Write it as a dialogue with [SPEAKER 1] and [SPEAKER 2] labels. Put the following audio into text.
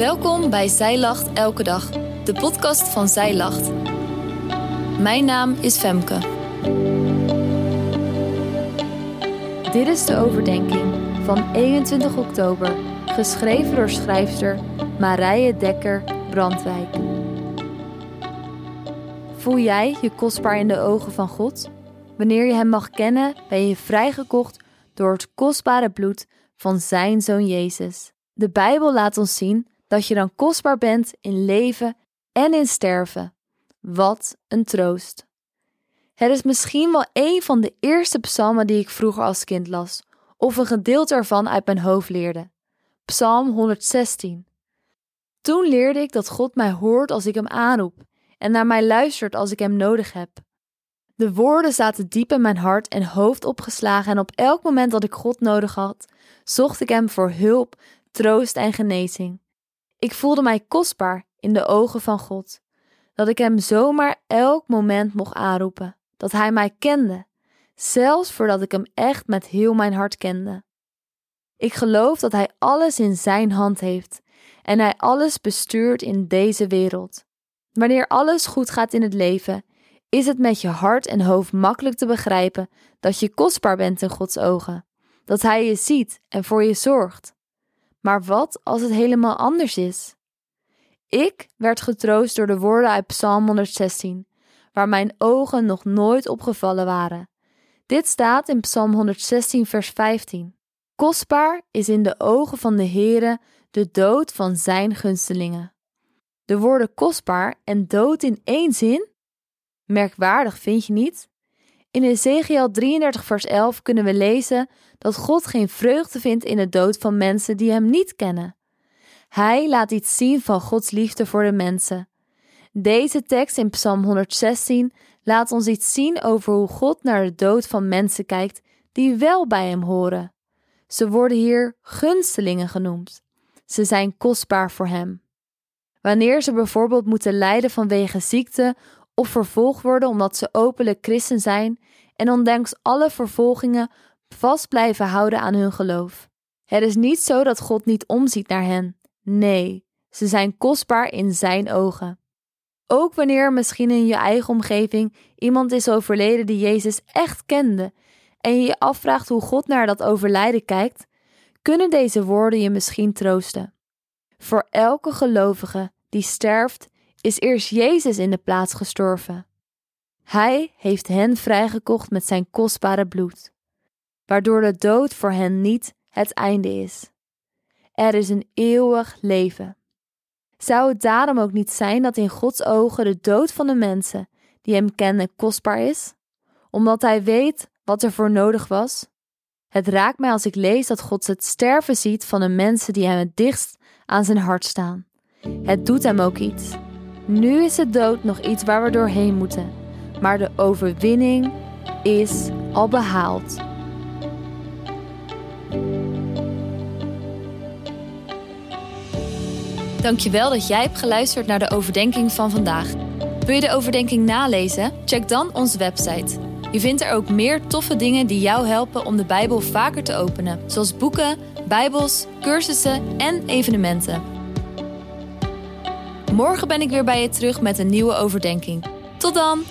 [SPEAKER 1] Welkom bij Zij Lacht Elke Dag, de podcast van Zij Lacht. Mijn naam is Femke. Dit is de overdenking van 21 oktober, geschreven door schrijfster Marije Dekker Brandwijk. Voel jij je kostbaar in de ogen van God? Wanneer je Hem mag kennen, ben je vrijgekocht door het kostbare bloed van Zijn Zoon Jezus. De Bijbel laat ons zien dat je dan kostbaar bent in leven en in sterven. Wat een troost. Het is misschien wel een van de eerste psalmen die ik vroeger als kind las, of een gedeelte ervan uit mijn hoofd leerde. Psalm 116. Toen leerde ik dat God mij hoort als ik hem aanroep en naar mij luistert als ik hem nodig heb. De woorden zaten diep in mijn hart en hoofd opgeslagen en op elk moment dat ik God nodig had, zocht ik hem voor hulp, troost en genezing. Ik voelde mij kostbaar in de ogen van God, dat ik Hem zomaar elk moment mocht aanroepen, dat Hij mij kende, zelfs voordat ik Hem echt met heel mijn hart kende. Ik geloof dat Hij alles in Zijn hand heeft en Hij alles bestuurt in deze wereld. Wanneer alles goed gaat in het leven, is het met je hart en hoofd makkelijk te begrijpen dat je kostbaar bent in Gods ogen, dat Hij je ziet en voor je zorgt. Maar wat als het helemaal anders is? Ik werd getroost door de woorden uit Psalm 116, waar mijn ogen nog nooit opgevallen waren. Dit staat in Psalm 116, vers 15. Kostbaar is in de ogen van de Heere de dood van zijn gunstelingen. De woorden kostbaar en dood in één zin? Merkwaardig, vind je niet? In Ezekiel 33, vers 11 kunnen we lezen dat God geen vreugde vindt in de dood van mensen die Hem niet kennen. Hij laat iets zien van Gods liefde voor de mensen. Deze tekst in Psalm 116 laat ons iets zien over hoe God naar de dood van mensen kijkt die wel bij Hem horen. Ze worden hier gunstelingen genoemd. Ze zijn kostbaar voor Hem. Wanneer ze bijvoorbeeld moeten lijden vanwege ziekte of vervolgd worden omdat ze openlijk christen zijn en ondanks alle vervolgingen vast blijven houden aan hun geloof. Het is niet zo dat God niet omziet naar hen. Nee, ze zijn kostbaar in Zijn ogen. Ook wanneer misschien in je eigen omgeving iemand is overleden die Jezus echt kende en je je afvraagt hoe God naar dat overlijden kijkt, kunnen deze woorden je misschien troosten. Voor elke gelovige die sterft, is eerst Jezus in de plaats gestorven. Hij heeft hen vrijgekocht met zijn kostbare bloed, waardoor de dood voor hen niet het einde is. Er is een eeuwig leven. Zou het daarom ook niet zijn dat in Gods ogen de dood van de mensen die Hem kennen kostbaar is, omdat Hij weet wat er voor nodig was? Het raakt mij als ik lees dat God het sterven ziet van de mensen die Hem het dichtst aan zijn hart staan. Het doet Hem ook iets. Nu is de dood nog iets waar we doorheen moeten, maar de overwinning is al behaald. Dankjewel dat jij hebt geluisterd naar de overdenking van vandaag. Wil je de overdenking nalezen? Check dan onze website. Je vindt er ook meer toffe dingen die jou helpen om de Bijbel vaker te openen, zoals boeken, Bijbels, cursussen en evenementen. Morgen ben ik weer bij je terug met een nieuwe overdenking. Tot dan!